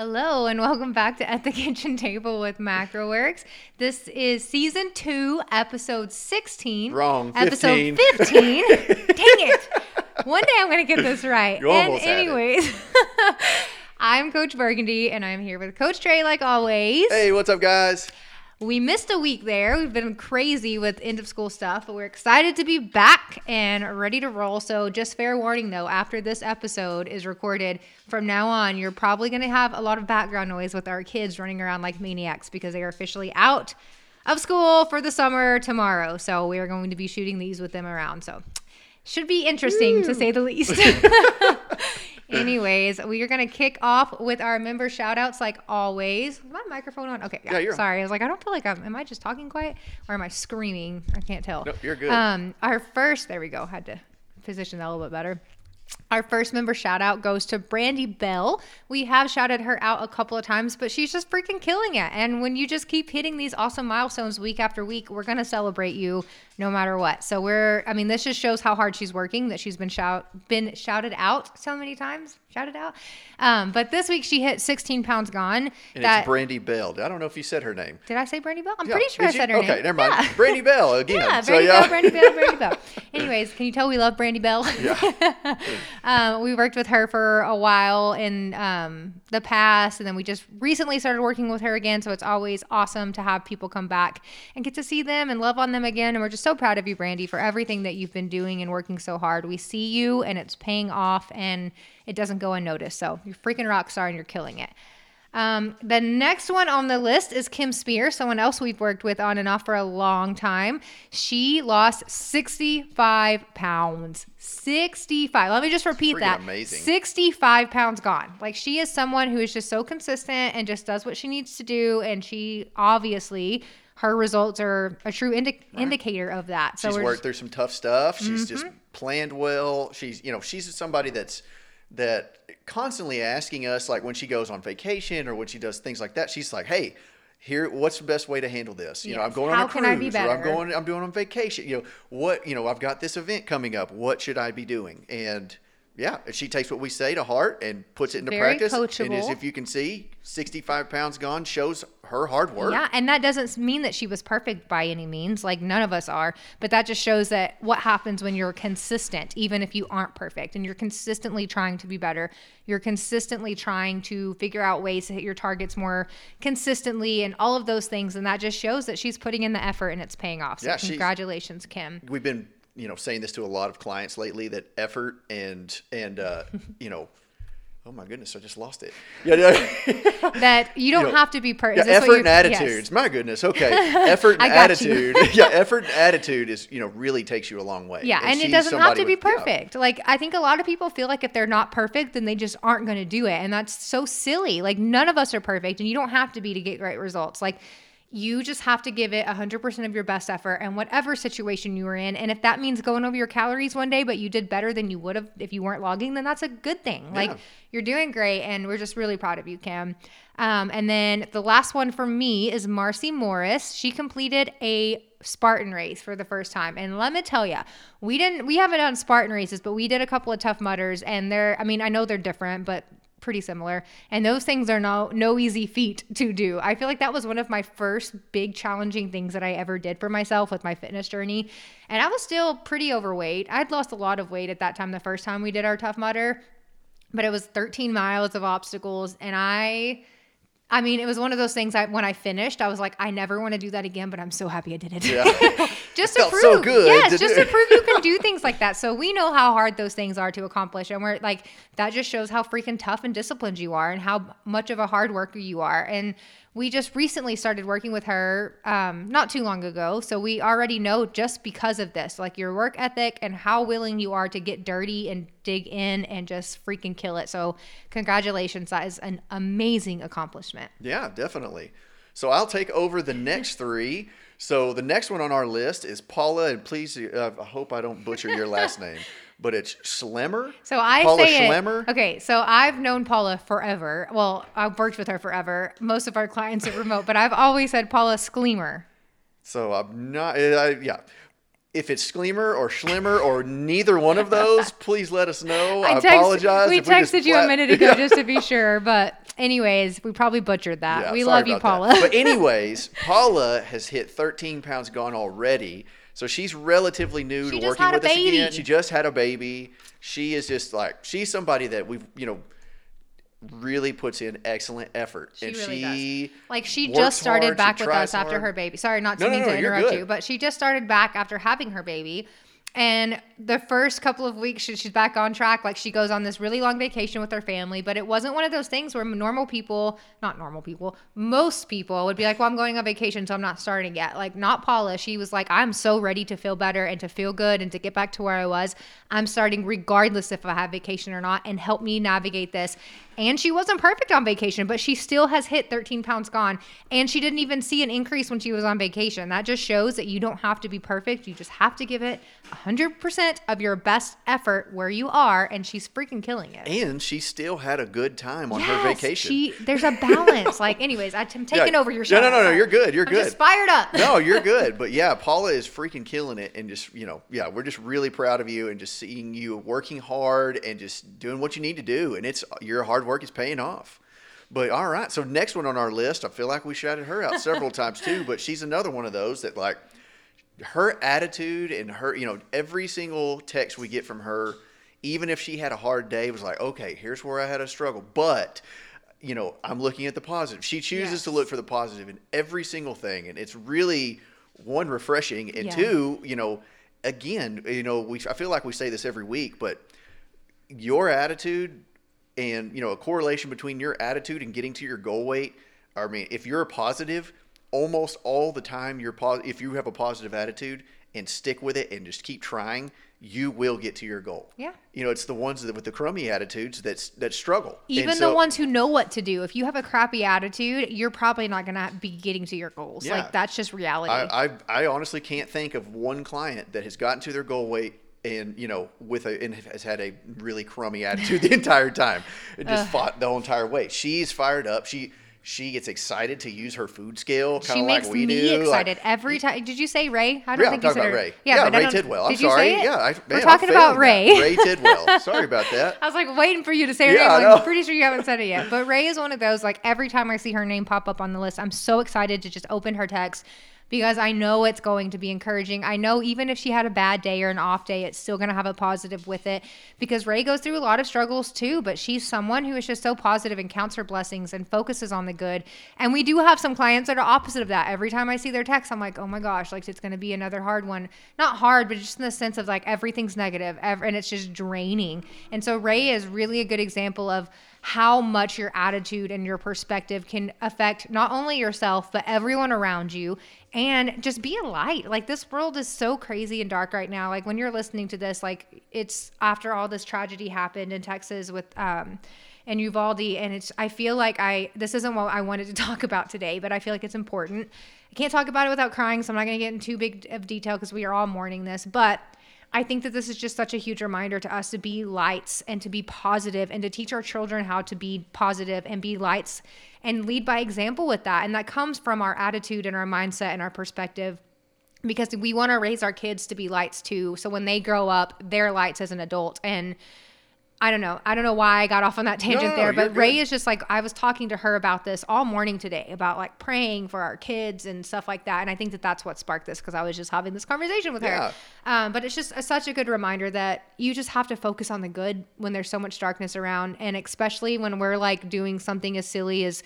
Hello and welcome back to At the Kitchen Table with Macroworks. This is season two, episode 16. Wrong, Episode 15. 15. Dang it. One day I'm going to get this right. You and almost had it. anyways, I'm Coach Burgundy and I'm here with Coach Trey like always. Hey, what's up, guys? We missed a week there. We've been crazy with end of school stuff, but we're excited to be back and ready to roll. So, just fair warning though, after this episode is recorded, from now on, you're probably going to have a lot of background noise with our kids running around like maniacs because they are officially out of school for the summer tomorrow. So, we are going to be shooting these with them around. So, should be interesting to say the least. Anyways, we are going to kick off with our member shout outs like always. Is my microphone on? Okay. Yeah, Yeah, you're on. sorry. I was like, I don't feel like I'm, am I just talking quiet or am I screaming? I can't tell. No, you're good. Um, our first, there we go. Had to position that a little bit better. Our first member shout out goes to Brandy Bell. We have shouted her out a couple of times, but she's just freaking killing it. And when you just keep hitting these awesome milestones week after week, we're going to celebrate you no matter what. So we're, I mean, this just shows how hard she's working that she's been shout, been shouted out so many times, shouted out. Um, but this week she hit 16 pounds gone. And that, it's Brandy Bell. I don't know if you said her name. did I say Brandy Bell? I'm Yeah, pretty sure I did you? said her okay, name. Okay, never mind. Yeah. Brandy Bell again. Yeah, so, Brandy yeah. Bell, Brandy Bell, Brandy Bell. Anyways, can you tell we love Brandy Bell? um, we worked with her for a while in um, the past, and then we just recently started working with her again. So it's always awesome to have people come back and get to see them and love on them again. And we're just so proud of you, Brandy, for everything that you've been doing and working so hard. We see you, and it's paying off, and it doesn't go unnoticed. So you're freaking rock star, and you're killing it. Um, the next one on the list is Kim Spear, someone else we've worked with on and off for a long time. She lost 65 pounds. 65. Let me just repeat Freaking that. amazing. 65 pounds gone. Like she is someone who is just so consistent and just does what she needs to do. And she obviously, her results are a true indi- indicator of that. So She's worked just- through some tough stuff. She's just Mm-hmm. planned well. She's, you know, she's somebody that's that constantly asking us, like when she goes on vacation or when she does things like that. She's like, "Hey, here, what's the best way to handle this? You know, I'm Yes. going on How a can I be cruise, or I'm going, I'm doing on vacation. You know, what, you know, I've got this event coming up. What should I be doing? And yeah, she takes what we say to heart and puts it into Very practice. And as if you can see, 65 pounds gone shows her hard work. Yeah, and that doesn't mean that she was perfect by any means. Like none of us are, but that just shows that what happens when you're consistent, even if you aren't perfect, and you're consistently trying to be better. You're consistently trying to figure out ways to hit your targets more consistently, and all of those things. And that just shows that she's putting in the effort and it's paying off. So Yeah, congratulations, Kim. we've been you know saying this to a lot of clients lately that effort and and uh, you know oh my goodness I just lost it yeah yeah, That you don't know, have to be perfect. yeah effort and attitudes my goodness okay effort and you. attitude yeah effort and attitude is you know really takes you a long way Yeah, and, it doesn't have to be with- yeah. perfect. Like I think a lot of people feel like if they're not perfect, then they just aren't going to do it, and that's so silly. Like none of us are perfect, and you don't have to be to get great results. Like you just have to give it 100% of your best effort and whatever situation you are in. And if that means going over your calories one day, but you did better than you would have if you weren't logging, then that's a good thing. Like you're doing great, and we're just really proud of you, Kim. Um, and then the last one for me is Marcy Morris. She completed a Spartan race for the first time, and let me tell you, we didn't, we haven't done Spartan races, but we did a couple of tough mudders, and they're, I mean, I know they're different, but pretty similar. And those things are no no easy feat to do. I feel like that was one of my first big challenging things that i ever did for myself with my fitness journey. And i was still pretty overweight. I'd lost a lot of weight at that time the first time we did our tough mudder, but it was 13 miles of obstacles and i i mean it was one of those things I, when i finished i was like i never want to do that again but i'm so happy i did it. Yeah. just to prove so good yes just to prove you can do things like that. So we know how hard those things are to accomplish and we're like that just shows how freaking tough and disciplined you are and how much of a hard worker you are. And we just recently started working with her um, not too long ago. So we already know just because of this like your work ethic and how willing you are to get dirty and dig in and just freaking kill it. So congratulations. That is an amazing accomplishment. Yeah definitely. So I'll take over the next three. So the next one on our list is Paula and please uh, I hope I don't butcher your last name but it's Schlemmer So I Paula say it- Okay, so I've known Paula forever. Well, I've worked with her forever. Most of our clients are remote, but I've always said Paula Skleemer. So I'm not, eh, I, yeah. If it's Skleemer or Schlimmer or neither one of those, please let us know. I, text- apologize. We texted you a minute ago just to be sure, but Anyways, we probably butchered that. Yeah, we love you, Paula. But anyways, Paula has hit 13 pounds gone already. So she's relatively new She to working with us again. She just had a baby. She is just like she's somebody that we've you know really puts in excellent effort. She and really she does. Like she just started hard, back with us after hard. her baby. Sorry, not to No, no, no, to interrupt you, but she just started back after having her baby. And the first couple of weeks, she, she's back on track. Like she goes on this really long vacation with her family, but it wasn't one of those things where normal people, not normal people, most people would be like, "Well, I'm going on vacation, so I'm not starting yet." Like not Paula. She was like, "I'm so ready to feel better and to feel good and to get back to where I was. I'm starting regardless if I have vacation or not, and help me navigate this." And she wasn't perfect on vacation, but she still has hit 13 pounds gone. And she didn't even see an increase when she was on vacation. That just shows that you don't have to be perfect. You just have to give it 100% of your best effort where you are. And she's freaking killing it. and she still had a good time on her vacation. She, there's a balance. like, anyways, I'm taking over your show. No, no, no, no. You're good. You're I'm good. fired up. no, you're good. But yeah, Paula is freaking killing it, and just you know, yeah, we're just really proud of you, and just seeing you working hard and just doing what you need to do, and it's your hard work is paying off. But all right, so next one on our list, I feel like we shouted her out several times too, but she's another one of those that like her attitude and her, you know, every single text we get from her, even if she had a hard day, was like, okay, here's where I had a struggle, but you know, I'm looking at the positive. She chooses to look for the positive in every single thing, and it's really one refreshing, and Yeah. two, you know, again, you know, we I feel like we say this every week, but your attitude and you know a correlation between your attitude and getting to your goal weight. I mean, if you're a positive, almost all the time you're positive. If you have a positive attitude and stick with it and just keep trying, you will get to your goal. Yeah. You know, it's the ones that with the crummy attitudes that that struggle. Even so- the ones who know what to do. If you have a crappy attitude, you're probably not going to be getting to your goals. Yeah. Like, that's just reality. I, I I honestly can't think of one client that has gotten to their goal weight and you know with a and has had a really crummy attitude the entire time and just fought the whole entire way. She's fired up. She she gets excited to use her food scale, kind She of makes like we me do. like- excited every time. Did you say Ray? I don't yeah, I'm think you talking said about her- Ray. Yeah, but I Ray Tidwell. I'm did you sorry. say it? Yeah, I, We're talking I'm about Ray. that. Ray Tidwell. sorry about that. I was like waiting for you to say her Yeah, name. Like, I'm pretty sure you haven't said it yet. But Ray is one of those. Like every time I see her name pop up on the list, I'm so excited to just open her text because I know it's going to be encouraging. I know even if she had a bad day or an off day, it's still going to have a positive with it because Ray goes through a lot of struggles too. But she's someone who is just so positive and counts her blessings and focuses on the good. And we do have some clients that are opposite of that. Every time I see their text, I'm like, oh my gosh, like it's going to be another hard one. Not hard, but just in the sense of like everything's negative and it's just draining. And so Ray is really a good example of how much your attitude and your perspective can affect not only yourself but everyone around you. And just be a light. Like this world is so crazy and dark right now. Like when you're listening to this like it's after all this tragedy happened in texas with um and Uvalde and it's I feel like I this isn't what I wanted to talk about today, but I feel like it's important. I can't talk about it without crying, so I'm not going to get into too big of detail because we are all mourning this, but I think that this is just such a huge reminder to us to be lights and to be positive and to teach our children how to be positive and be lights and lead by example with that. And that comes from our attitude and our mindset and our perspective because we want to raise our kids to be lights too. So when they grow up, they're lights as an adult. And I don't know. I don't know why I got off on that tangent no, there, but Ray is just like I was talking to her about this all morning today about like praying for our kids and stuff like that. And I think that that's what sparked this because I was just having this conversation with Yeah. her. Um, but it's just a, such a good reminder that you just have to focus on the good when there's so much darkness around, and especially when we're like doing something as silly as.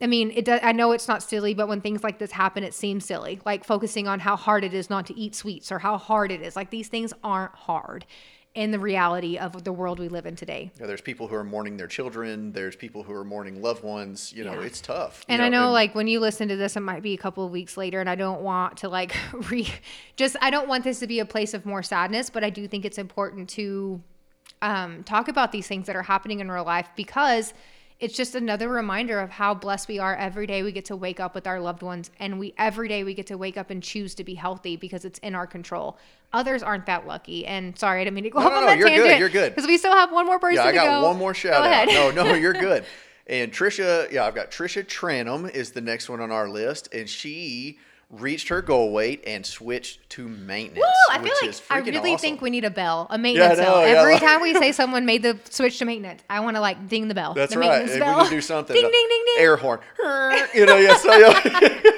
I mean, it. Does, I know it's not silly, but when things like this happen, it seems silly. Like focusing on how hard it is not to eat sweets or how hard it is. Like these things aren't hard in the reality of the world we live in today. Know, there's people who are mourning their children. There's people who are mourning loved ones. You know, Yeah. it's tough. And I know, like, when you listen to this, it might be a couple of weeks later, and I don't want to, like, re just, I don't want this to be a place of more sadness, but I do think it's important to um, talk about these things that are happening in real life because it's just another reminder of how blessed we are every day we get to wake up with our loved ones and we every day we get to wake up and choose to be healthy because it's in our control others aren't that lucky and sorry i didn't mean to go No, off no, on no, that you're good, tangent you're good. because we still have one more person Yeah, I got go one more shout Go out. ahead. No, no, you're good. And Trisha, yeah, I've got Trisha Tranum is the next one on our list, and she reached her goal weight and switched to maintenance. Woo! I feel like I really awesome. think we need a bell, a maintenance know, bell. yeah, Every like- time we say someone made the switch to maintenance, I want to like ding the bell. That's the right. If bell. we can do something. ding, uh, ding, ding, ding. Air horn. you know, yeah, so, yeah.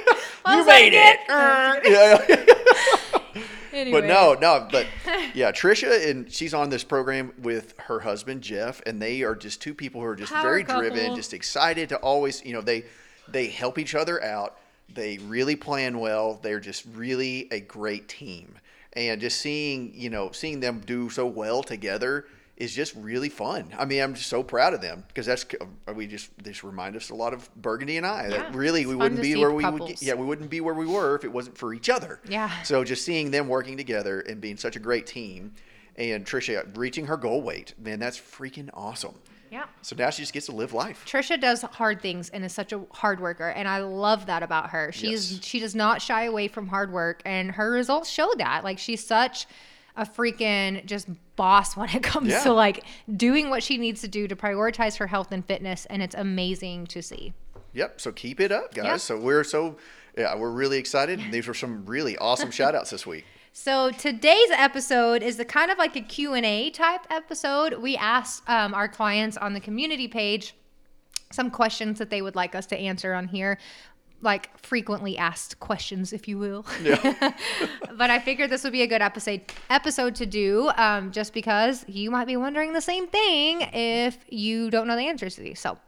You made it. yeah, yeah. Anyway. But no, no, but yeah, Trisha and she's on this program with her husband Jeff, and they are just two people who are just Power very couple. driven, just excited to always, you know, they they help each other out. They really plan well. They're just really a great team, and just seeing you know seeing them do so well together is just really fun. I mean, I'm just so proud of them because that's uh, we just this remind us a lot of Burgundy and I Yeah, that really we wouldn't be where we would couples. get, yeah we wouldn't be where we were if it wasn't for each other. Yeah. So just seeing them working together and being such a great team, and Trisha reaching her goal weight, man, that's freaking awesome. Yeah. So now she just gets to live life. Trisha does hard things and is such a hard worker, and I love that about her. She's Yes. she does not shy away from hard work, and her results show that. Like she's such a freaking just boss when it comes Yeah. to like doing what she needs to do to prioritize her health and fitness, and it's amazing to see. Yep. So keep it up, guys. Yeah. So we're so yeah we're really excited. These were some really awesome shout outs this week. So today's episode is the kind of like a Q&A type episode. We asked um, our clients on the community page some questions that they would like us to answer on here, like frequently asked questions, if you will. Yeah. but I figured this would be a good episode episode to do, um, just because you might be wondering the same thing if you don't know the answers to these. So,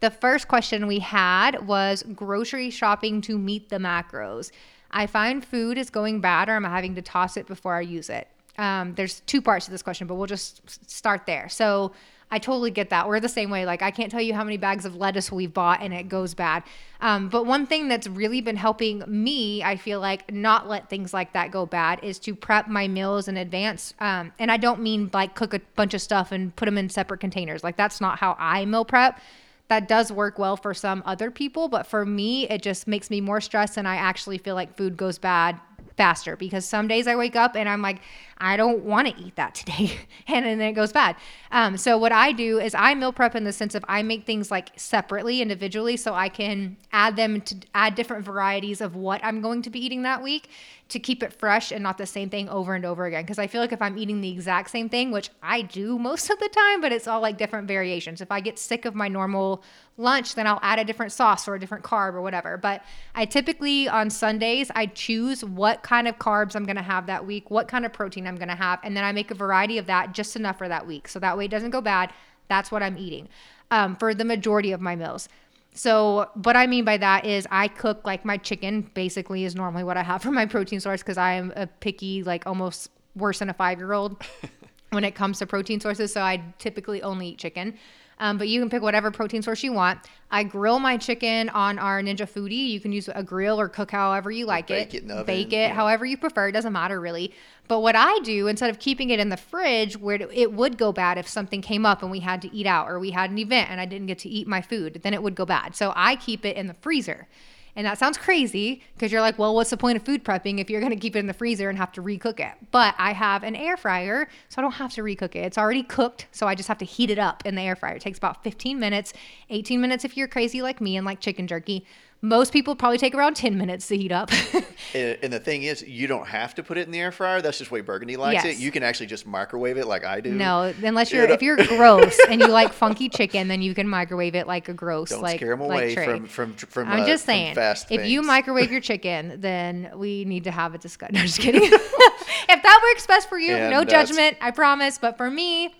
the first question we had was grocery shopping to meet the macros. I find food is going bad, or I'm having to toss it before I use it. Um, there's two parts to this question, but we'll just start there. So. I totally get that. We're the same way. Like, I can't tell you how many bags of lettuce we've bought and it goes bad. Um, but one thing that's really been helping me, I feel like, not let things like that go bad is to prep my meals in advance. Um, and I don't mean like cook a bunch of stuff and put them in separate containers. Like, that's not how I meal prep. That does work well for some other people, but for me, it just makes me more stressed and I actually feel like food goes bad faster because some days I wake up and I'm like, I don't want to eat that today. and, then it goes bad. Um, so, what I do is I meal prep in the sense of I make things like separately, individually, so I can add them to add different varieties of what I'm going to be eating that week to keep it fresh and not the same thing over and over again. Because I feel like if I'm eating the exact same thing, which I do most of the time, but it's all like different variations. If I get sick of my normal lunch, then I'll add a different sauce or a different carb or whatever. But I typically on Sundays, I choose what kind of carbs I'm going to have that week, what kind of protein I'm going to have, and then I make a variety of that just enough for that week. So that way it doesn't go bad. That's what I'm eating um, for the majority of my meals. So, what I mean by that is I cook like my chicken basically is normally what I have for my protein source because I am a picky, like almost worse than a five year old when it comes to protein sources. So, I typically only eat chicken. Um, but you can pick whatever protein source you want. I grill my chicken on our Ninja Foodi. You can use a grill or cook however you like bake it oven, Bake it yeah. however you prefer. It doesn't matter really. But what I do instead of keeping it in the fridge where it- it would go bad if something came up and we had to eat out or we had an event and I didn't get to eat my food, then it would go bad. So I keep it in the freezer. And that sounds crazy because you're like, well, what's the point of food prepping if you're going to keep it in the freezer and have to recook it? But I have an air fryer, so I don't have to recook it. It's already cooked, so I just have to heat it up in the air fryer. It takes about 15 minutes, 18 minutes if you're crazy like me and like chicken jerky. Most people probably take around 10 minutes to heat up. And, and the thing is, you don't have to put it in the air fryer. That's just the way Burgundy likes Yes. it. You can actually just microwave it like I do. No, unless You you're know? if you're gross and you like funky chicken, then you can microwave it like a gross Don't like scare them like away Trey. from from from. I'm uh, just saying, fast if you microwave your chicken, then we need to have a discussion. No, just kidding. if that works best for you, And no judgment, I promise. But for me,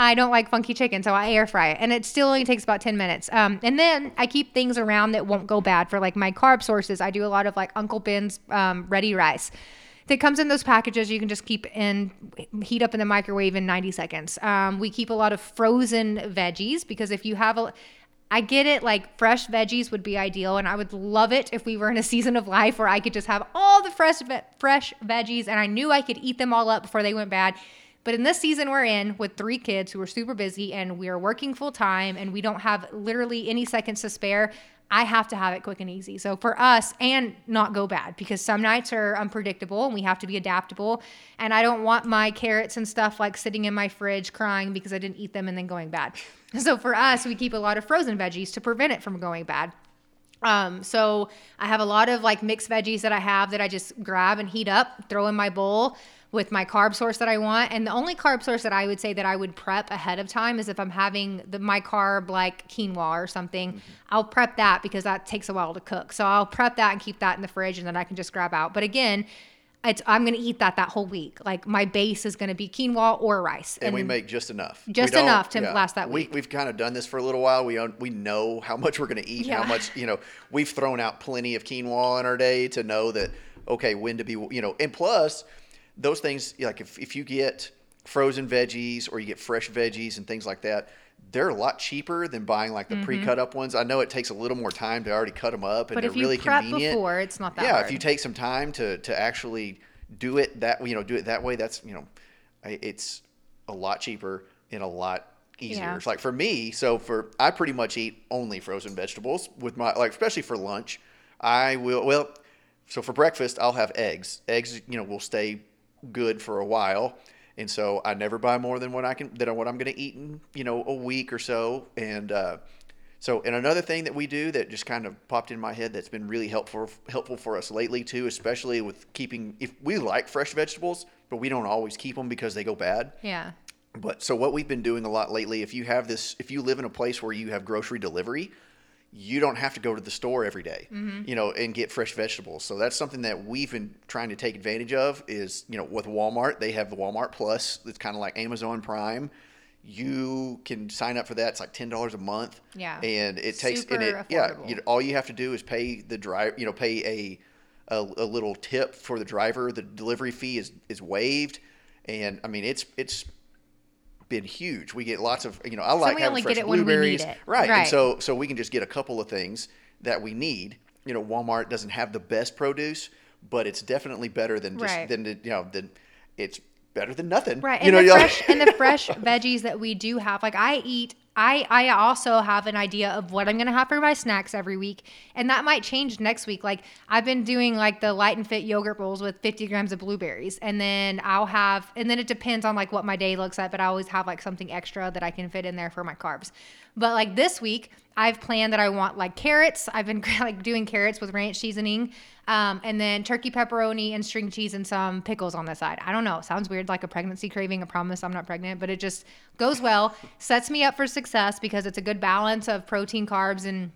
I don't like funky chicken, so I air fry it, and it still only takes about ten minutes. Um, and then I keep things around that won't go bad for like my carb sources. I do a lot of like Uncle Ben's um, ready rice. That comes in those packages. You can just keep in, heat up in the microwave in 90 seconds. Um, we keep a lot of frozen veggies because if you have a, I get it, like fresh veggies would be ideal, and I would love it if we were in a season of life where I could just have all the fresh fresh veggies, and I knew I could eat them all up before they went bad. But in this season we're in with three kids who are super busy and we are working full time and we don't have literally any seconds to spare, I have to have it quick and easy. So for us, and not go bad because some nights are unpredictable and we have to be adaptable. And I don't want my carrots and stuff like sitting in my fridge crying because I didn't eat them and then going bad. So for us, we keep a lot of frozen veggies to prevent it from going bad. Um, so I have a lot of like mixed veggies that I have that I just grab and heat up, throw in my bowl with my carb source that I want. And the only carb source that I would say that I would prep ahead of time is if I'm having the my carb like quinoa or something. Mm-hmm. I'll prep that because that takes a while to cook. So I'll prep that and keep that in the fridge and then I can just grab out. But again, it's, I'm going to eat that that whole week. Like my base is going to be quinoa or rice, and, and we make just enough, just enough to yeah. last that week. We, have kind of done this for a little while. We we know how much we're going to eat, yeah. how much you know. We've thrown out plenty of quinoa in our day to know that okay, when to be you know, and plus those things like if if you get frozen veggies or you get fresh veggies and things like that, they're a lot cheaper than buying like the mm-hmm. pre-cut up ones. I know it takes a little more time to already cut them up, and but they're really convenient. Before, it's not that. Yeah, hard. if you take some time to to actually do it that you know do it that way, that's you know, it's a lot cheaper and a lot easier. Yeah. It's like for me, so for I pretty much eat only frozen vegetables with my like especially for lunch. I will well, so for breakfast I'll have eggs. Eggs, you know, will stay good for a while and so I never buy more than what I can than what I'm going to eat in you know a week or so. And uh, so, and another thing that we do that just kind of popped in my head that's been really helpful helpful for us lately too, especially with keeping if we like fresh vegetables, but we don't always keep them because they go bad. Yeah. But so what we've been doing a lot lately, if you have this, if you live in a place where you have grocery delivery, you don't have to go to the store every day, mm-hmm. you know, and get fresh vegetables. So that's something that we've been trying to take advantage of. Is you know, with Walmart, they have the Walmart Plus. It's kind of like Amazon Prime. You can sign up for that. It's like ten dollars a month. Yeah, and it takes Super and it affordable. yeah. You, all you have to do is pay the driver. You know, pay a, a a little tip for the driver. The delivery fee is is waived, and I mean it's it's been huge. We get lots of you know I like so having fresh blueberries, right. right? And so so we can just get a couple of things that we need. You know, Walmart doesn't have the best produce, but it's definitely better than just right. than you know than it's better than nothing. Right. You and know, the fresh and the fresh veggies that we do have, like I eat I, I also have an idea of what I'm to have for my snacks every week. And that might change next week. Like, I've been doing like the light and fit yogurt bowls with 50 grams of blueberries. And then I'll have, and then it depends on like what my day looks like, but I always have like something extra that I can fit in there for my carbs. But like this week, I've planned that I want like carrots. I've been like doing carrots with ranch seasoning. Um, and then turkey pepperoni and string cheese and some pickles on the side. I don't know. Sounds weird, like a pregnancy craving. I promise I'm not pregnant, but it just goes well. Sets me up for success because it's a good balance of protein, carbs, and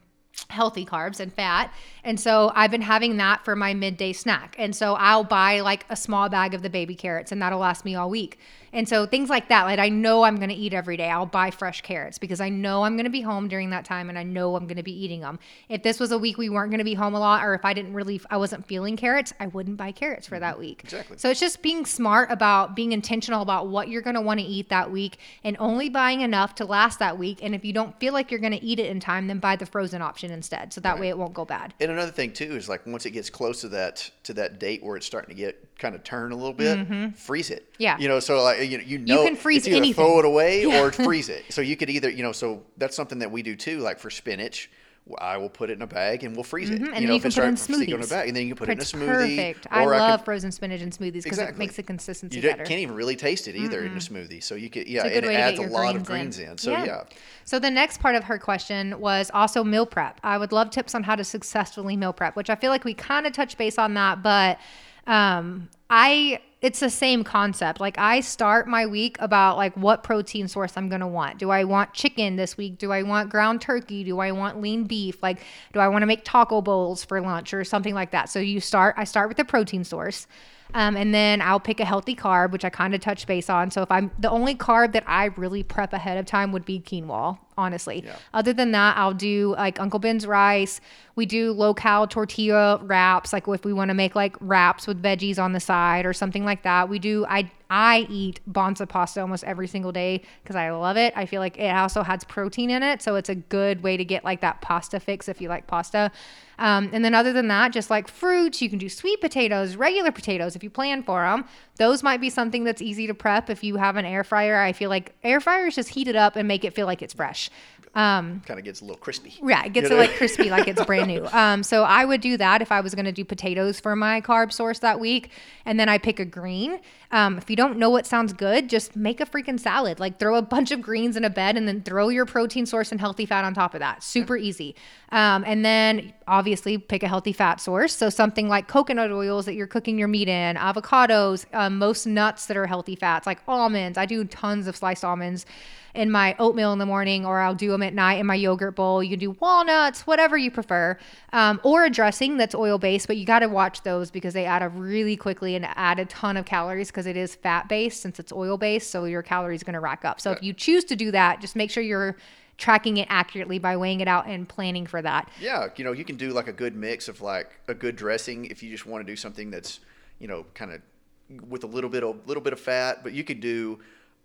healthy carbs and fat. And so I've been having that for my midday snack. And so I'll buy like a small bag of the baby carrots and that'll last me all week. And so things like that, like I know I'm going to eat every day. I'll buy fresh carrots because I know I'm going to be home during that time and I know I'm going to be eating them. If this was a week we weren't going to be home a lot or if I didn't really I wasn't feeling carrots, I wouldn't buy carrots for that mm-hmm. week. Exactly. So it's just being smart about being intentional about what you're going to want to eat that week and only buying enough to last that week. And if you don't feel like you're going to eat it in time, then buy the frozen option instead. So that right. way it won't go bad. And another thing too is like once it gets close to that to that date where it's starting to get kind of turn a little bit, mm-hmm. freeze it. Yeah. You know, so like you know, you know you can freeze it's anything. throw it away yeah. or freeze it. So you could either, you know, so that's something that we do too. Like for spinach, I will put it in a bag and we'll freeze it. Mm-hmm. And you know, you can put it in smoothies. On a bag, and then you can put it's it in a smoothie. Perfect. I love I frozen spinach and smoothies because exactly. it makes the consistency you better. can't even really taste it either mm-hmm. in a smoothie. So you could, yeah, and it adds a lot of greens in. in. So yeah. yeah. So the next part of her question was also meal prep. I would love tips on how to successfully meal prep, which I feel like we kind of touched base on that, but um, I it's the same concept. Like I start my week about like what protein source I'm going to want. Do I want chicken this week? Do I want ground turkey? Do I want lean beef? Like do I want to make taco bowls for lunch or something like that? So you start I start with the protein source. Um, and then I'll pick a healthy carb, which I kind of touch base on. So if I'm the only carb that I really prep ahead of time would be quinoa, honestly. Yeah. Other than that, I'll do like Uncle Ben's rice. We do low cal tortilla wraps, like if we want to make like wraps with veggies on the side or something like that. We do. I I eat Banza pasta almost every single day because I love it. I feel like it also has protein in it, so it's a good way to get like that pasta fix if you like pasta. Um, and then other than that, just like fruits, you can do sweet potatoes, regular potatoes if you plan for them. Those might be something that's easy to prep if you have an air fryer. I feel like air fryers just heat it up and make it feel like it's fresh. Um, kind of gets a little crispy. yeah, it gets You it know? like crispy, like it's brand new. Um, so I would do that if I was going to do potatoes for my carb source that week, and then I pick a green. Um, if you don't know what sounds good, just make a freaking salad. Like throw a bunch of greens in a bed, and then throw your protein source and healthy fat on top of that. Super easy. Um, and then obviously pick a healthy fat source. So something like coconut oils that you're cooking your meat in, avocados, um, most nuts that are healthy fats, like almonds. I do tons of sliced almonds in my oatmeal in the morning, or I'll do them at night in my yogurt bowl. You can do walnuts, whatever you prefer, um, or a dressing that's oil based. But you got to watch those because they add up really quickly and add a ton of calories because it is fat based since it's oil based. So your calories going to rack up. So if you choose to do that, just make sure you're tracking it accurately by weighing it out and planning for that. Yeah, you know, you can do like a good mix of like a good dressing if you just want to do something that's, you know, kind of with a little bit of little bit of fat, but you could do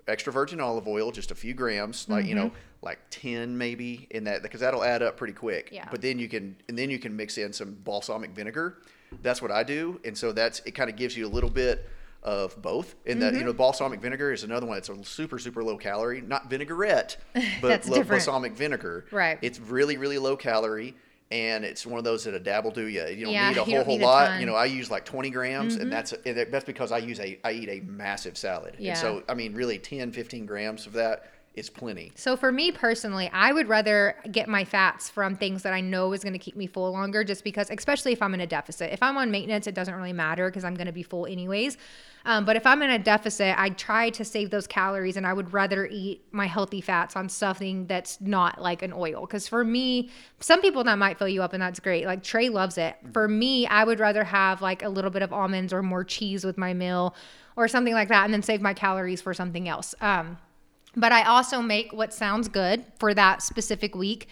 extra virgin olive oil, just a few grams, like you know, mm-hmm. like 10 maybe in that because that'll add up pretty quick. Yeah. But then you can and then you can mix in some balsamic vinegar. That's what I do. And so that's it kind of gives you a little bit of both. And that you know, mm-hmm. balsamic vinegar is another one. It's a super super low calorie, not vinaigrette, but That's balsamic vinegar. Right. It's really really low calorie. And it's one of those that a dab will do you. You don't Yeah, need a whole whole lot. ton. Mm-hmm. You know, I use like 20 grams, and that's and that's because I use a I eat a massive salad. Yeah. And so I mean, really, 10, 15 grams of that is plenty. So for me personally, I would rather get my fats from things that I know is going to keep me full longer just because especially if I'm in a deficit. If I'm on maintenance, it doesn't really matter because I'm going to be full anyways. Um, but if I'm in a deficit, I try to save those calories and I would rather eat my healthy fats on something that's not like an oil. Because for me, some people that might fill you up and that's great. Like Trey loves it. For me, I would rather have like a little bit of almonds or more cheese with my meal or something like that and then save my calories for something else. Um, but I also make what sounds good for that specific week.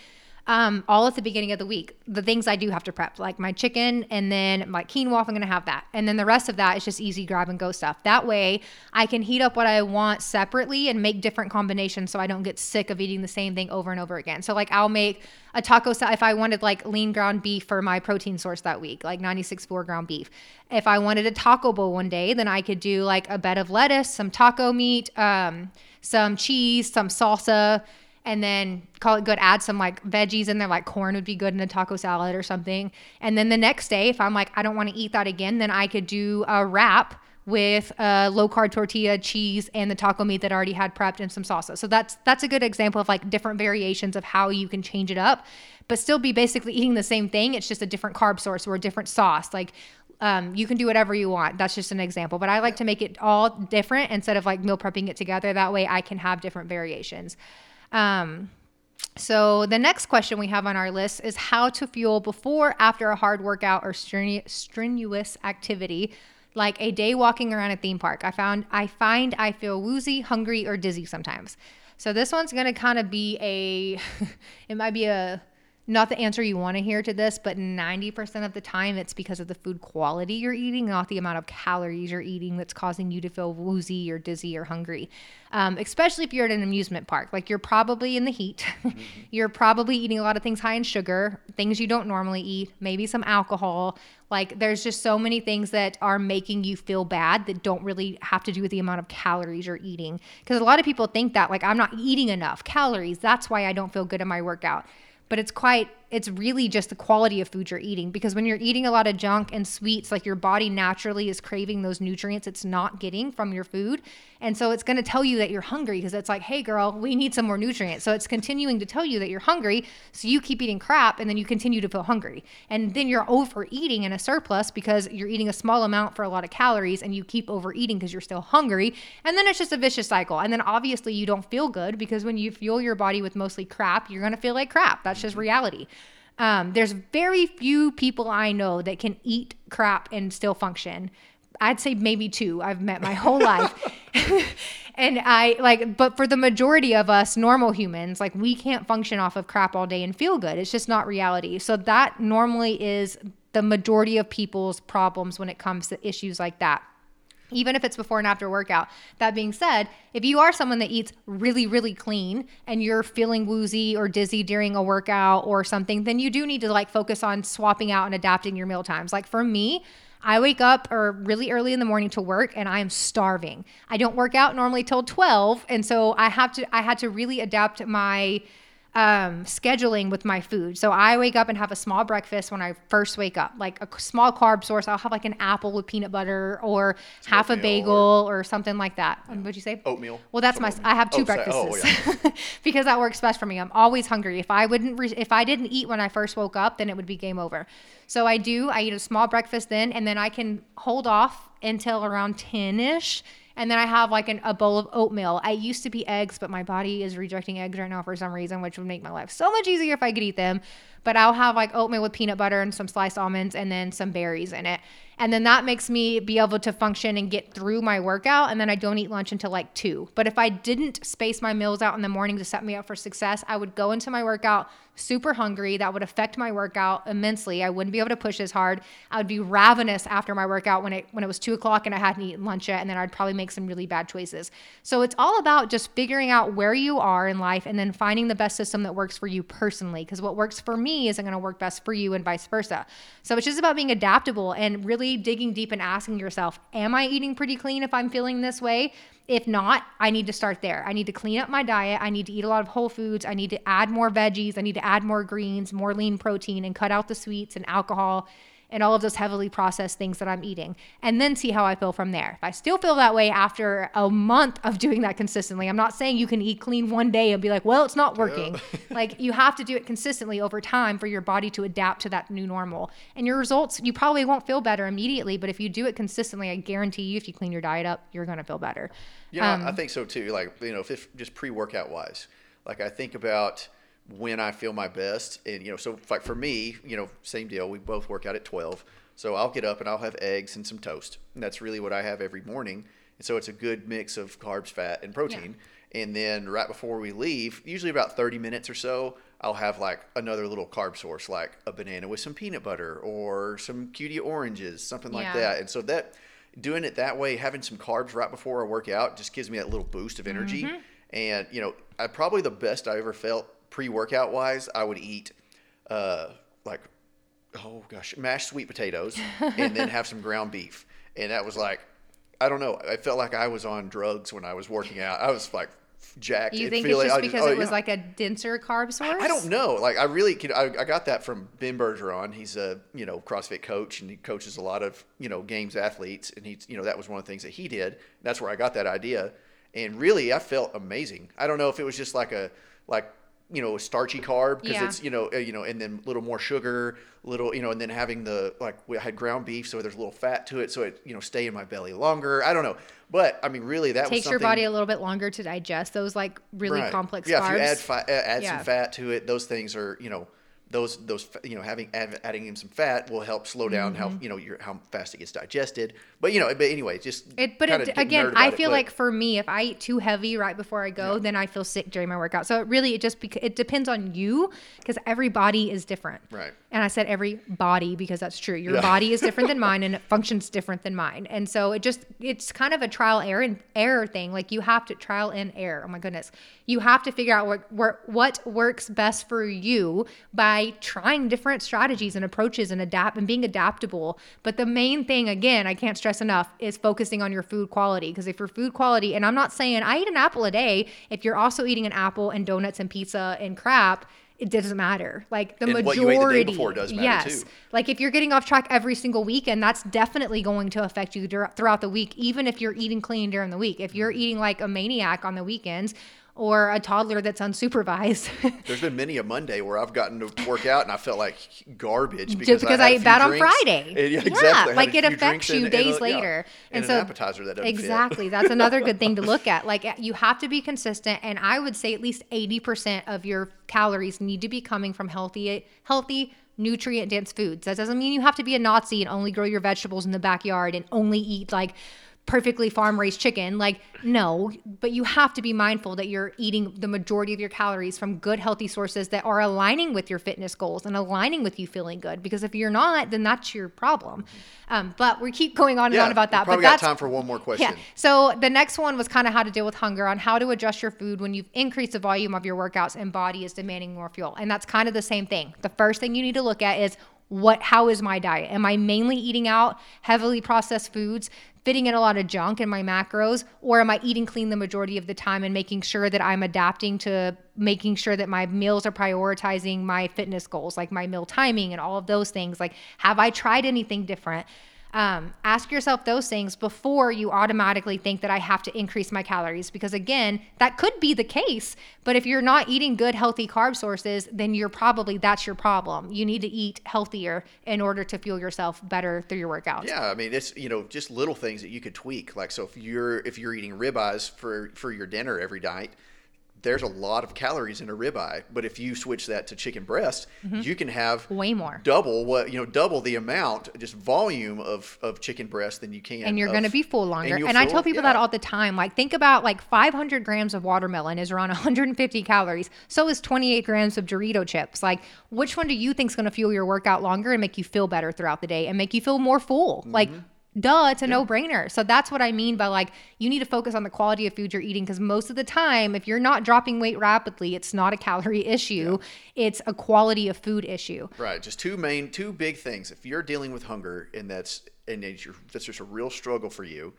Um, all at the beginning of the week, the things I do have to prep, like my chicken and then my quinoa, I'm gonna have that. And then the rest of that is just easy grab and go stuff. That way I can heat up what I want separately and make different combinations so I don't get sick of eating the same thing over and over again. So, like, I'll make a taco salad if I wanted like lean ground beef for my protein source that week, like 96.4 ground beef. If I wanted a taco bowl one day, then I could do like a bed of lettuce, some taco meat, um, some cheese, some salsa, and then call it good. Add some like veggies in there, like corn would be good in a taco salad or something. And then the next day, if I'm like, I don't want to eat that again, then I could do a wrap with a low carb tortilla, cheese, and the taco meat that I already had prepped and some salsa. So that's that's a good example of like different variations of how you can change it up, but still be basically eating the same thing. It's just a different carb source or a different sauce. Like um, you can do whatever you want. That's just an example. But I like to make it all different instead of like meal prepping it together. That way I can have different variations. Um, so the next question we have on our list is how to fuel before, after a hard workout or strenuous activity, like a day walking around a theme park. I found I find I feel woozy, hungry, or dizzy sometimes. So this one's gonna kind of be a, it might be a not the answer you want to hear to this, but 90% of the time it's because of the food quality you're eating, not the amount of calories you're eating that's causing you to feel woozy or dizzy or hungry. Um, especially if you're at an amusement park. Like you're probably in the heat, you're probably eating a lot of things high in sugar, things you don't normally eat, maybe some alcohol. Like there's just so many things that are making you feel bad that don't really have to do with the amount of calories you're eating. Because a lot of people think that, like, I'm not eating enough calories. That's why I don't feel good in my workout but it's quite it's really just the quality of food you're eating because when you're eating a lot of junk and sweets like your body naturally is craving those nutrients it's not getting from your food. And so it's going to tell you that you're hungry because it's like hey girl we need some more nutrients. So it's continuing to tell you that you're hungry so you keep eating crap and then you continue to feel hungry. And then you're overeating in a surplus because you're eating a small amount for a lot of calories and you keep overeating because you're still hungry. And then it's just a vicious cycle. And then obviously you don't feel good because when you fuel your body with mostly crap you're going to feel like crap. That's just reality um, there's very few people I know that can eat crap and still function. I'd say maybe two I've met my whole life. and I like, but for the majority of us normal humans, like we can't function off of crap all day and feel good. It's just not reality. So that normally is the majority of people's problems when it comes to issues like that even if it's before and after workout. That being said, if you are someone that eats really, really clean and you're feeling woozy or dizzy during a workout or something, then you do need to like focus on swapping out and adapting your meal times. Like for me, I wake up or really early in the morning to work and I am starving. I don't work out normally till 12, and so I have to I had to really adapt my um, scheduling with my food. So I wake up and have a small breakfast when I first wake up, like a small carb source. I'll have like an apple with peanut butter or half a bagel or, something like that. What'd you say? Oatmeal. Well, that's Some my. oatmeal. I have two Oh, breakfasts Oh, because that works best for me. I'm always hungry. If I wouldn't, re- if I didn't eat when I first woke up, then it would be game over. So I do. I eat a small breakfast then, and then I can hold off until around ten ish. And then I have like an, a bowl of oatmeal. I used to be eggs, but my body is rejecting eggs right now for some reason, which would make my life so much easier if I could eat them. But I'll have like oatmeal with peanut butter and some sliced almonds and then some berries in it. And then that makes me be able to function and get through my workout. And then I don't eat lunch until like two. But if I didn't space my meals out in the morning to set me up for success, I would go into my workout super hungry. That would affect my workout immensely. I wouldn't be able to push as hard. I would be ravenous after my workout when it when it was two o'clock and I hadn't eaten lunch yet, and then I'd probably make some really bad choices. So it's all about just figuring out where you are in life and then finding the best system that works for you personally. Because what works for me isn't going to work best for you, and vice versa. So it's just about being adaptable and really digging deep and asking yourself, Am I eating pretty clean if I'm feeling this way? If not, I need to start there. I need to clean up my diet. I need to eat a lot of whole foods. I need to add more veggies. I need to add more greens, more lean protein, and cut out the sweets and alcohol and all of those heavily processed things that I'm eating, and then see how I feel from there. If I still feel that way after a month of doing that consistently, I'm not saying you can eat clean one day and be like, well, it's not working. like you have to do it consistently over time for your body to adapt to that new normal. And your results, you probably won't feel better immediately, but if you do it consistently, I guarantee you, if you clean your diet up, you're going to feel better. Yeah, Um, I think so too. Like, you know, if it's just pre workout wise, like I think about when I feel my best. And, you know, so like for me, you know, same deal. We both work out at 12. So I'll get up and I'll have eggs and some toast. And that's really what I have every morning. And so it's a good mix of carbs, fat, and protein. And then right before we leave, usually about 30 minutes or so, I'll have like another little carb source, like a banana with some peanut butter or some cutie oranges, something like Yeah. that. And so that doing it that way, having some carbs right before I work out, just gives me that little boost of energy. Mm-hmm. And you know, I probably the best I ever felt pre-workout wise, I would eat uh, like oh gosh, mashed sweet potatoes, and then have some ground beef, and that was like. I don't know. I felt like I was on drugs when I was working out. I was like jacked. you think it's just just- because oh, it was yeah. like a denser carb source? I don't know. Like I really could. I, I got that from Ben Bergeron. He's a you know CrossFit coach and he coaches a lot of you know games athletes. And he's you know that was one of the things that he did. That's where I got that idea. And really, I felt amazing. I don't know if it was just like a like you know a starchy carb because Yeah. it's you know uh, you know and then a little more sugar, little you know, and then having the like we had ground beef, so there's a little fat to it, so it you know stay in my belly longer. I don't know, but I mean, really, that was takes your body a little bit longer to digest those like really Right. complex yeah, carbs. if you add fi- uh, add Yeah. some fat to it, those things are you know those those you know having add, adding in some fat will help slow down how Mm-hmm. you know your how fast it gets digested. But you know, but anyway, just It, but it, again, I it, feel but- like for me, if I eat too heavy right before I go, then I feel sick during my workout. So it really, it just it depends on you because every body is different. Right. And I said every body because that's true. Your Yeah. body is different than mine, and it functions different than mine. And so it just it's kind of a trial error and error thing. Like you have to trial and error. Oh my goodness, you have to figure out what what, what works best for you by trying different strategies and approaches and adapt and being adaptable. But the main thing, again, I can't stress enough, is focusing on your food quality. Because if your food quality, and I'm not saying I eat an apple a day, if you're also eating an apple and donuts and pizza and crap, it doesn't matter. Like the And what majority, the day before does matter, yes. too. Like if you're getting off track every single weekend, that's definitely going to affect you throughout the week, even if you're eating clean during the week. If you're eating like a maniac on the weekends or a toddler that's unsupervised, There's been many a Monday where I've gotten to work out and I felt like garbage because just because I, had a ate few that on. Friday. And, yeah, exactly. I had like it affects you and- and days a- yeah, later. and, so an appetizer that exactly, that's another good thing to look at. Like you have to be consistent, and I would say at least eighty percent of your calories need to be coming from healthy, healthy. Nutrient dense foods. That doesn't mean you have to be a Nazi and only grow your vegetables in the backyard and only eat like perfectly farm raised chicken. Like, no, but you have to be mindful that you're eating the majority of your calories from good, healthy sources that are aligning with your fitness goals and aligning with you feeling good. Because if you're not, then that's your problem. Um, but we keep going on and Yeah, on about we that. Probably but got time for one more question. yeah. So the next one was kind of how to deal with hunger on how to adjust your food when you've increased the volume of your workouts and body is demanding more fuel. And that's kind of the same thing. The first thing you need to look at is what how is my diet? Am I mainly eating out heavily processed foods? Fitting in a lot of junk in my macros or am I eating clean the majority of the time and making sure that I'm adapting to making sure that my meals are prioritizing my fitness goals, like my meal timing and all of those things. Like, have I tried anything different? Um, ask yourself those things before you automatically think that I have to increase my calories because, again, that could be the case. But if you're not eating good, healthy carb sources, then you're probably that's your problem. You need to eat healthier in order to fuel yourself better through your workouts. Yeah, I mean it's you know just little things that you could tweak. Like so, if you're if you're eating ribeyes for for your dinner every night, there's a lot of calories in a ribeye. But if you switch that to chicken breast, Mm-hmm. you can have Way more. double what you know, double the amount, just volume of, of chicken breast than you can. and you're going to be full longer. you'll And, I tell people yeah. that all the time. Like, think about like 500 grams of watermelon is around 150 calories. So is 28 grams of Dorito chips. Like, which one do you think is going to fuel your workout longer and make you feel better throughout the day and make you feel more full? Like, duh, it's a no brainer. So that's what I mean by like, you need to focus on the quality of food you're eating because most of the time, if you're not dropping weight rapidly, it's not a calorie issue, it's a quality of food issue. Right, just two main, two big things. If you're dealing with hunger and that's and it's your, that's just a real struggle for you,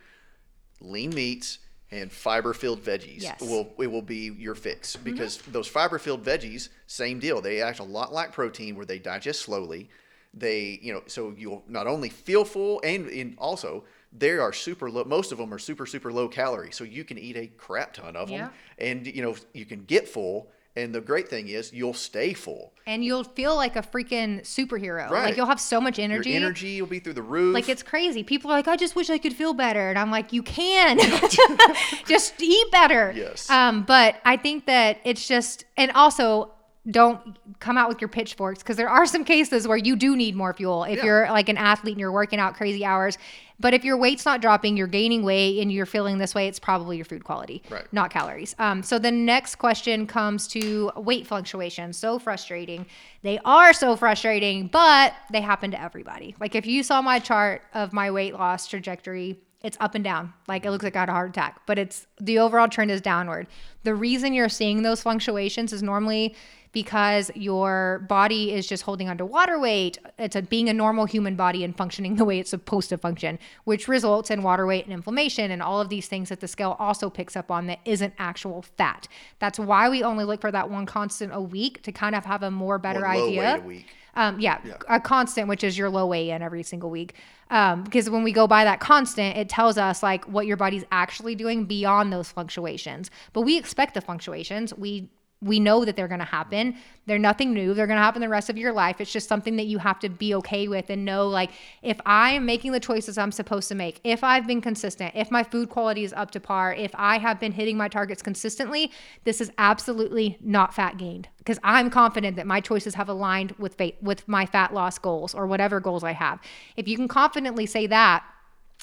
lean meats and fiber-filled veggies Yes. will it will be your fix Mm-hmm. because those fiber-filled veggies, same deal. They act a lot like protein, where they digest slowly. They, you know, so you'll not only feel full and, and also they are super low. Most of them are super super low calorie, so you can eat a crap ton of them, and you know you can get full. And the great thing is you'll stay full. And you'll feel like a freaking superhero. Right. Like you'll have so much energy. Your energy will be through the roof. Like it's crazy. People are like, I just wish I could feel better, and I'm like, you can. just eat better. Yes. Um, but I think that it's just, and also don't come out with your pitchforks because there are some cases where you do need more fuel if Yeah. you're like an athlete and you're working out crazy hours. But if your weight's not dropping, you're gaining weight and you're feeling this way, it's probably your food quality, Right. not calories. Um, so the next question comes to weight fluctuation. So frustrating. They are so frustrating, but they happen to everybody. Like if you saw my chart of my weight loss trajectory, it's up and down. Like it looks like I had a heart attack, but it's the overall trend is downward. The reason you're seeing those fluctuations is normally because your body is just holding onto water weight. It's a, being a normal human body and functioning the way it's supposed to function, which results in water weight and inflammation and all of these things that the scale also picks up on that isn't actual fat. That's why we only look for that one constant a week to kind of have a more better One idea. weight a week. Um, yeah, a constant, which is your low weigh in every single week. Um, because when we go by that constant, it tells us like what your body's actually doing beyond those fluctuations. But we expect the fluctuations. We we know that they're going to happen. They're nothing new. They're going to happen the rest of your life. It's just something that you have to be okay with and know like if I am making the choices I'm supposed to make, if I've been consistent, if my food quality is up to par, if I have been hitting my targets consistently, this is absolutely not fat gained because I'm confident that my choices have aligned with fate, with my fat loss goals or whatever goals I have. If you can confidently say that,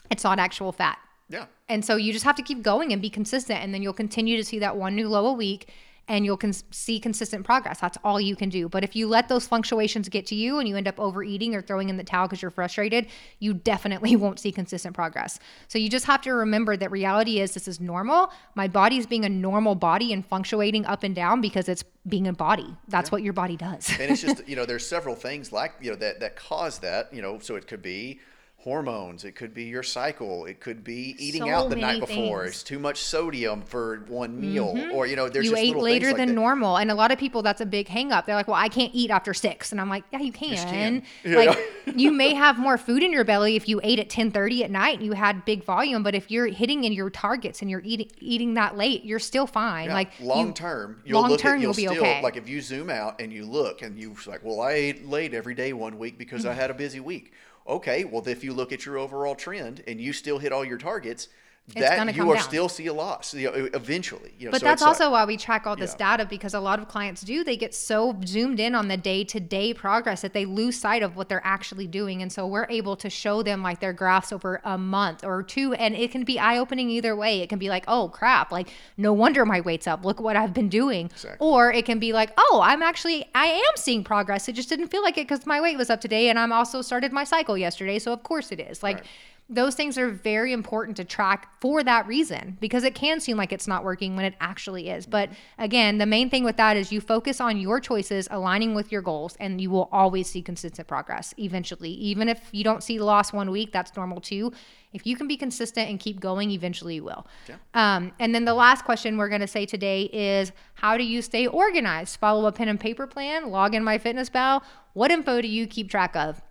it's not actual fat. Yeah. And so you just have to keep going and be consistent. And then you'll continue to see that one new low a week and you'll cons- see consistent progress. That's all you can do. But if you let those fluctuations get to you and you end up overeating or throwing in the towel because you're frustrated, you definitely won't see consistent progress. So you just have to remember that reality is this is normal. My body is being a normal body and fluctuating up and down because it's being a body. That's what your body does. and it's just you know there's several things like you know that that cause that you know so it could be hormones it could be your cycle it could be eating So out the night before things. it's too much sodium for one meal or you know there's you just ate little later things like than that. normal and a lot of people that's a big hang up they're like well i can't eat after six and i'm like yeah you can, can. Yeah. like you may have more food in your belly if you ate at 10.30 at night and you had big volume but if you're hitting in your targets and you're eating eating that late you're still fine Yeah, like long you- term, you'll long look term at you'll you'll be still okay like if you zoom out and you look and you're like, well, I ate late every day one week because I Mm-hmm. had a busy week. Okay, well, if you look at your overall trend and you still hit all your targets, that you are down. still see a loss you know, eventually. You know, But so that's it's like- also why we track all this Yeah. data because a lot of clients do. They get so zoomed in on the day to day progress that they lose sight of what they're actually doing. And so we're able to show them like their graphs over a month or two. And it can be eye opening either way. It can be like, oh crap, like no wonder my weight's up. Look what I've been doing. Exactly. Or it can be like, oh, I'm actually, I am seeing progress. It just didn't feel like it because my weight was up today. And I'm also started my cycle yesterday. So of course it is. Like, Right. Those things are very important to track for that reason because it can seem like it's not working when it actually is. But again, the main thing with that is you focus on your choices aligning with your goals and you will always see consistent progress eventually. Even if you don't see the loss one week, that's normal too. If you can be consistent and keep going, eventually you will. Yeah. Um, and then the last question we're going to say today is how do you stay organized? Follow a pen and paper plan, log in my fitness MyFitnessPal. What info do you keep track of?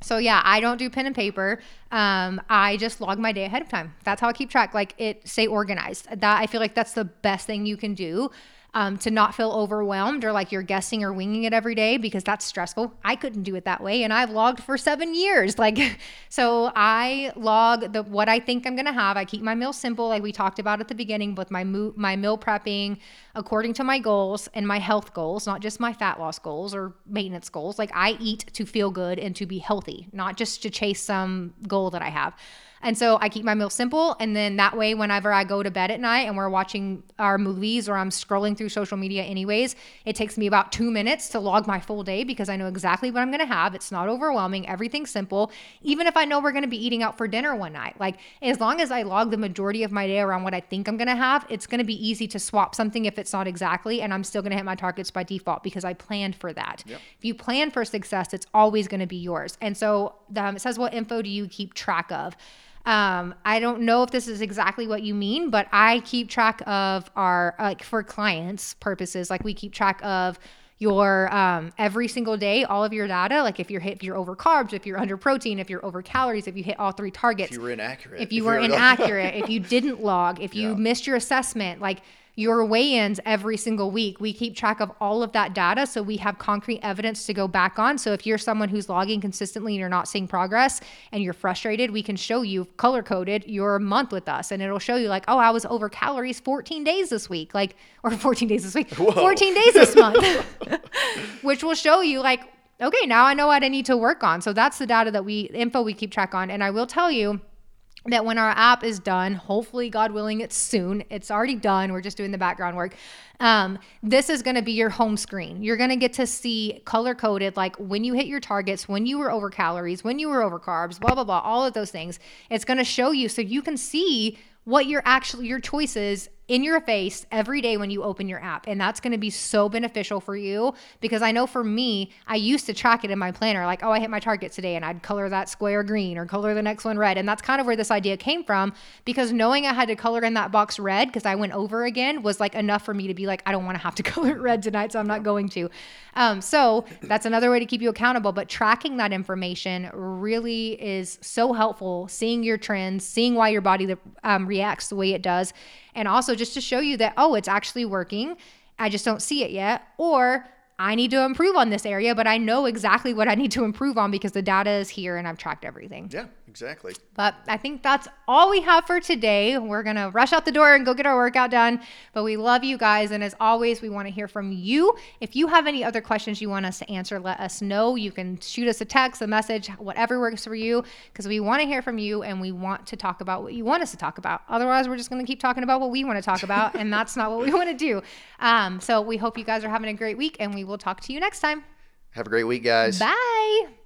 So yeah, I don't do pen and paper. Um, I just log my day ahead of time. That's how I keep track. Like it, stay organized. That I feel like that's the best thing you can do um, to not feel overwhelmed or like you're guessing or winging it every day because that's stressful. I couldn't do it that way, and I've logged for seven years. Like, so I log the what I think I'm gonna have. I keep my meal simple, like we talked about at the beginning, with my mo- my meal prepping according to my goals and my health goals, not just my fat loss goals or maintenance goals. Like I eat to feel good and to be healthy, not just to chase some goal that I have. And so I keep my meal simple. And then that way, whenever I go to bed at night and we're watching our movies or I'm scrolling through social media, anyways, it takes me about two minutes to log my full day because I know exactly what I'm going to have. It's not overwhelming, everything's simple. Even if I know we're going to be eating out for dinner one night, like as long as I log the majority of my day around what I think I'm going to have, it's going to be easy to swap something if it's not exactly. And I'm still going to hit my targets by default because I planned for that. Yep. If you plan for success, it's always going to be yours. And so um, it says, What info do you keep track of? Um, I don't know if this is exactly what you mean, but I keep track of our like for clients purposes, like we keep track of your um, every single day, all of your data. Like if you're hit, if you're over carbs, if you're under protein, if you're over calories, if you hit all three targets. If you were inaccurate. If you if were inaccurate, if you didn't log, if you missed your assessment, like your weigh ins every single week. We keep track of all of that data so we have concrete evidence to go back on. So if you're someone who's logging consistently and you're not seeing progress and you're frustrated, we can show you color coded your month with us and it'll show you, like, oh, I was over calories 14 days this week, like, or 14 days this week, Whoa. 14 days this month, which will show you, like, okay, now I know what I need to work on. So that's the data that we, info we keep track on. And I will tell you, that when our app is done, hopefully, God willing, it's soon. It's already done. We're just doing the background work. Um, this is going to be your home screen. You're going to get to see color coded, like when you hit your targets, when you were over calories, when you were over carbs, blah, blah, blah, all of those things. It's going to show you so you can see what your actually your choices in your face every day when you open your app. And that's going to be so beneficial for you because I know for me, I used to track it in my planner like, oh, I hit my target today and I'd color that square green or color the next one red. And that's kind of where this idea came from because knowing I had to color in that box red because I went over again was like enough for me to be like, I don't want to have to color it red tonight, so I'm not going to. Um, so that's another way to keep you accountable. But tracking that information really is so helpful, seeing your trends, seeing why your body um, reacts the way it does and also just to show you that, oh, it's actually working. I just don't see it yet. Or I need to improve on this area, but I know exactly what I need to improve on because the data is here and I've tracked everything. Yeah, exactly. But I think that's all we have for today. We're going to rush out the door and go get our workout done. But we love you guys. And as always, we want to hear from you. If you have any other questions you want us to answer, let us know. You can shoot us a text, a message, whatever works for you, because we want to hear from you and we want to talk about what you want us to talk about. Otherwise, we're just going to keep talking about what we want to talk about. and that's not what we want to do. Um, so we hope you guys are having a great week and we will talk to you next time. Have a great week, guys. Bye.